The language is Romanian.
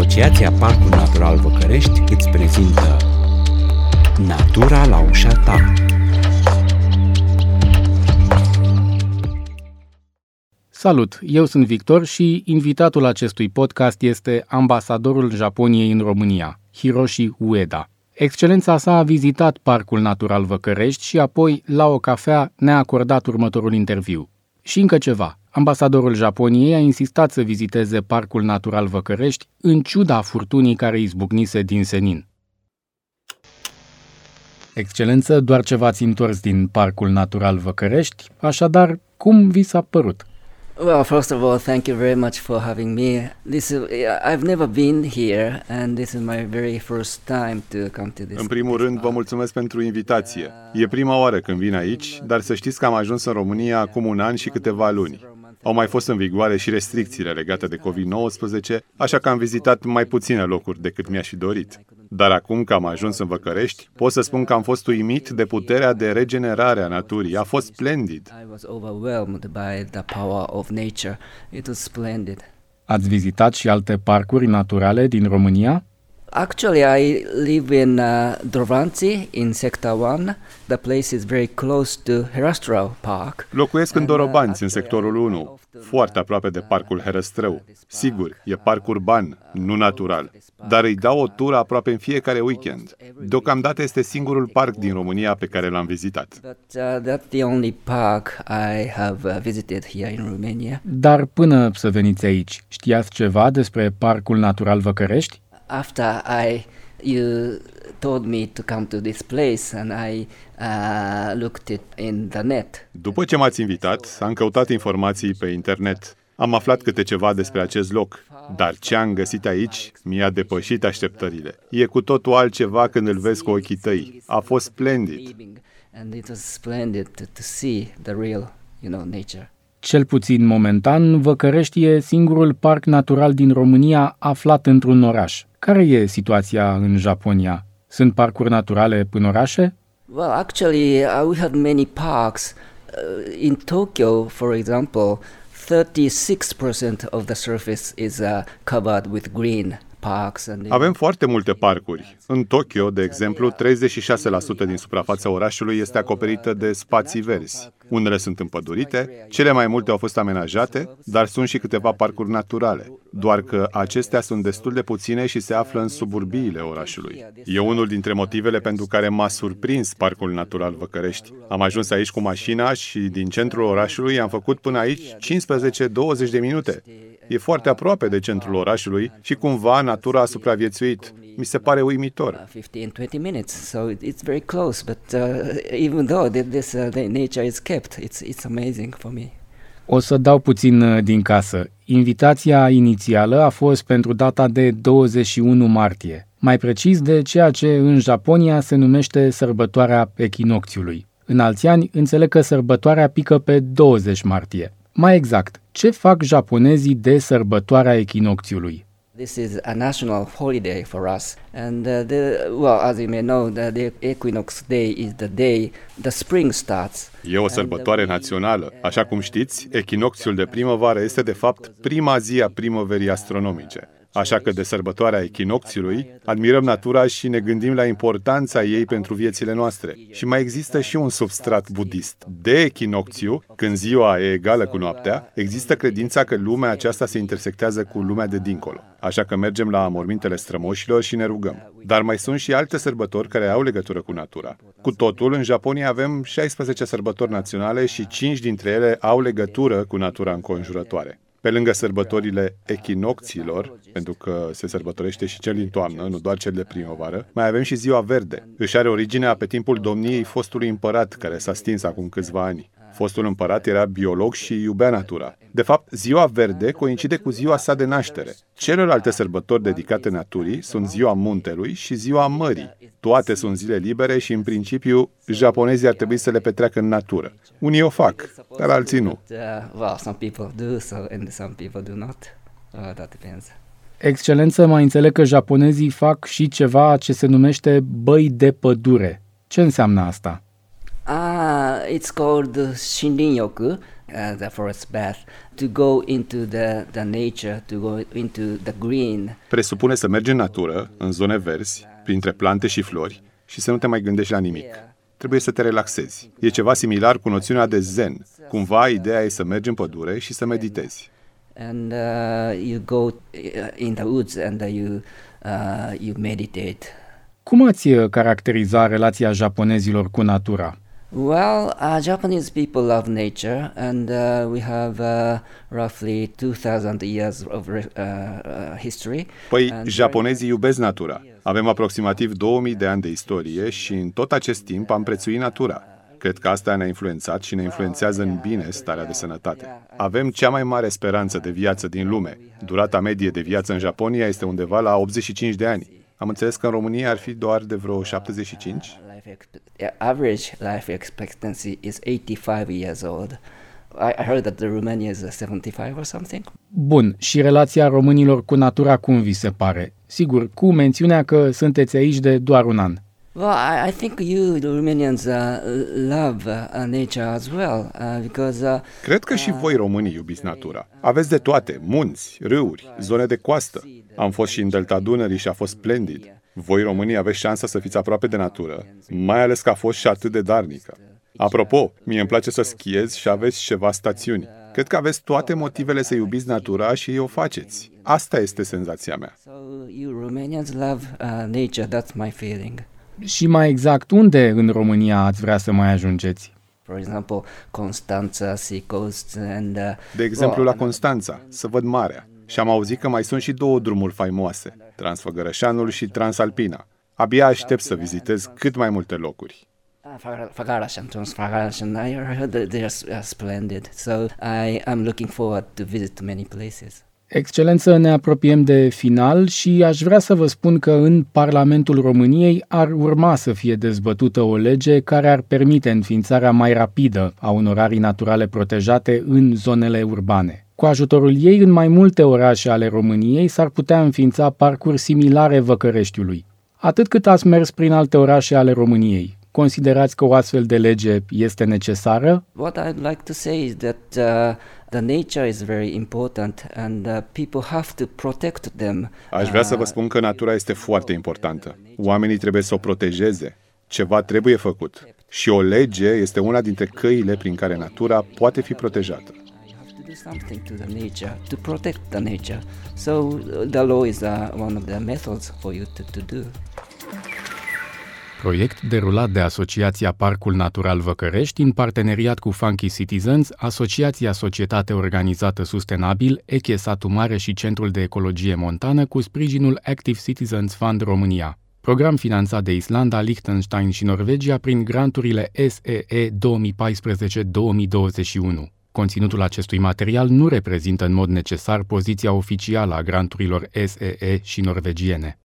Asociația Parcul Natural Văcărești îți prezintă Natura la ușa ta. Salut, eu sunt Victor și invitatul acestui podcast este ambasadorul Japoniei în România, Hiroshi Ueda. Excelența sa a vizitat Parcul Natural Văcărești și apoi, la o cafea, ne-a acordat următorul interviu. Și încă ceva. Ambasadorul Japoniei a insistat să viziteze Parcul Natural Văcărești, în ciuda furtunii care izbucnise din senin. Excelență, doar ce v-ați întors din Parcul Natural Văcărești, așadar, cum vi s-a părut? Well, first of all, thank you very much for having me. This is, I've never been here, and this is my very first time to come to this. În primul rând, vă mulțumesc pentru invitație. E prima oară când vin aici, dar să știți că am ajuns în România acum un an și câteva luni. Au mai fost în vigoare și restricțiile legate de COVID-19, așa că am vizitat mai puține locuri decât mi-aș fi dorit. Dar acum că am ajuns în Văcărești, pot să spun că am fost uimit de puterea de regenerare a naturii. A fost splendid. Ați vizitat și alte parcuri naturale din România? Actually, I live in uh, Drovanci, in Sector 1. The place is very close to Herăstrău Park. Locuiesc în uh, Dorobanți, în sectorul 1, foarte aproape de parcul Herăstrău. Sigur, e parc urban, nu natural, dar îi dau o tură aproape în fiecare weekend. Deocamdată este singurul parc din România pe care l-am vizitat. Uh, dar până să veniți aici, știați ceva despre Parcul Natural Văcărești? After I you told me to come to this place and I uh, looked it in the net. După ce m-ați invitat, am căutat informații pe internet. Am aflat câte ceva despre acest loc, dar ce am găsit aici mi-a depășit așteptările. E cu totul altceva când îl vezi cu ochii tăi. A fost splendid. And it was splendid to, to see the real, you know, nature. Cel puțin momentan, Văcărești e singurul parc natural din România aflat într-un oraș. Care e situația în Japonia? Sunt parcuri naturale în orașe? Well, actually, uh, we have many parks. Uh, in Tokyo, for example, 36% of the surface is uh, covered with green avem foarte multe parcuri. În Tokyo, de exemplu, 36% din suprafața orașului este acoperită de spații verzi. Unele sunt împădurite, cele mai multe au fost amenajate, dar sunt și câteva parcuri naturale. Doar că acestea sunt destul de puține și se află în suburbiile orașului. E unul dintre motivele pentru care m-a surprins Parcul Natural Văcărești. Am ajuns aici cu mașina și din centrul orașului am făcut până aici 15-20 de minute. E foarte aproape de centrul orașului și cumva natura a supraviețuit. Mi se pare uimitor. 15-20 minutes, so it's very close, but uh, even though this uh, nature is kept, it's, it's amazing for me. O să dau puțin uh, din casă. Invitația inițială a fost pentru data de 21 martie, mai precis de ceea ce în Japonia se numește sărbătoarea echinocțiului. În alți ani, înțeleg că sărbătoarea pică pe 20 martie. Mai exact, ce fac japonezii de sărbătoarea echinocțiului? This is a national holiday for us, and uh, the, well, as you may know, the, the equinox day is the day the spring starts. E o sărbătoare națională. Așa cum știți, echinocțiul de primăvară este de fapt prima zi a primăverii astronomice. Așa că de sărbătoarea echinocțiului, admirăm natura și ne gândim la importanța ei pentru viețile noastre. Și mai există și un substrat budist. De echinocțiu, când ziua e egală cu noaptea, există credința că lumea aceasta se intersectează cu lumea de dincolo. Așa că mergem la mormintele strămoșilor și ne rugăm. Dar mai sunt și alte sărbători care au legătură cu natura. Cu totul, în Japonia avem 16 sărbători naționale și 5 dintre ele au legătură cu natura înconjurătoare. Pe lângă sărbătorile echinocțiilor, pentru că se sărbătorește și cel din toamnă, nu doar cel de primăvară, mai avem și Ziua Verde. Își are originea pe timpul domniei fostului împărat, care s-a stins acum câțiva ani. Fostul împărat era biolog și iubea natura. De fapt, ziua verde coincide cu ziua sa de naștere. Celelalte sărbători dedicate naturii sunt ziua muntelui și ziua mării. Toate sunt zile libere și, în principiu, japonezii ar trebui să le petreacă în natură. Unii o fac, dar alții nu. Excelență, mai înțeleg că japonezii fac și ceva ce se numește băi de pădure. Ce înseamnă asta? Ah, it's called Shinrin-yoku, uh, the forest bath, to go into the, the nature, to go into the green. Presupune să mergi în natură, în zone verzi, printre plante și flori, și să nu te mai gândești la nimic. Trebuie să te relaxezi. E ceva similar cu noțiunea de zen. Cumva, ideea e să mergi în pădure și să meditezi. And uh, you go uh, in the woods and uh, you, uh, you meditate. Cum ați uh, caracteriza relația japonezilor cu natura? Well, uh, Japanese people love nature, and uh, we have uh, roughly 2,000 years of uh, uh, history. Păi, And japonezii iubesc natura. Avem aproximativ 2000 de ani de istorie și în tot acest timp am prețuit natura. Cred că asta ne-a influențat și ne influențează în bine starea de sănătate. Avem cea mai mare speranță de viață din lume. Durata medie de viață în Japonia este undeva la 85 de ani. Am înțeles că în România ar fi doar de vreo 75? Life expe- yeah, average life expectancy is 85 years old. I, I heard that the Romania is uh, 75 or something. Bun, și relația românilor cu natura cum vi se pare? Sigur, cu mențiunea că sunteți aici de doar un an. Well, I, I think you, the Romanians, uh, love uh, nature as well uh, because uh, Cred că și voi românii iubiți natura. Aveți de toate, munți, râuri, zone de coastă. Am fost și în Delta Dunării și a fost splendid. Voi românii aveți șansa să fiți aproape de natură, mai ales că a fost și atât de darnică. Apropo, mie îmi place să schiez și aveți ceva stațiuni. Cred că aveți toate motivele să iubiți natura și o faceți. Asta este senzația mea. so you Romanians love uh, nature. That's my feeling. Și mai exact, unde în România ați vrea să mai ajungeți? For example, Constanța, Sea Coast, and uh, De exemplu, la well, Constanța, să văd marea. Și am auzit că mai sunt și două drumuri faimoase, Transfăgărășanul și Transalpina. Abia aștept să vizitez cât mai multe locuri. Uh, Fagar- Fagarasan, Transfagarasan, I heard that they're s- uh, splendid. So I am looking forward to visit many places. Excelență, ne apropiem de final și aș vrea să vă spun că în Parlamentul României ar urma să fie dezbătută o lege care ar permite înființarea mai rapidă a unor arii naturale protejate în zonele urbane. Cu ajutorul ei, în mai multe orașe ale României s-ar putea înființa parcuri similare Văcăreștiului. Atât cât ați mers prin alte orașe ale României, considerați că o astfel de lege este necesară? What I'd like to say is that uh, the nature is very important, and uh, people have to protect them. Aș vrea să vă spun că natura este foarte importantă. Oamenii trebuie să o protejeze. Ceva trebuie făcut. Și o lege este una dintre căile prin care natura poate fi protejată. You have to do something to the nature to protect the nature. So uh, the law is uh, one of the methods for you to, to do. Proiect derulat de Asociația Parcul Natural Văcărești în parteneriat cu Funky Citizens, Asociația Societate Organizată Sustenabil, Eche Satu Mare și Centrul de Ecologie Montană cu sprijinul Active Citizens Fund România. Program finanțat de Islanda, Liechtenstein și Norvegia prin granturile SEE 2014-2021. Conținutul acestui material nu reprezintă în mod necesar poziția oficială a granturilor SEE și norvegiene.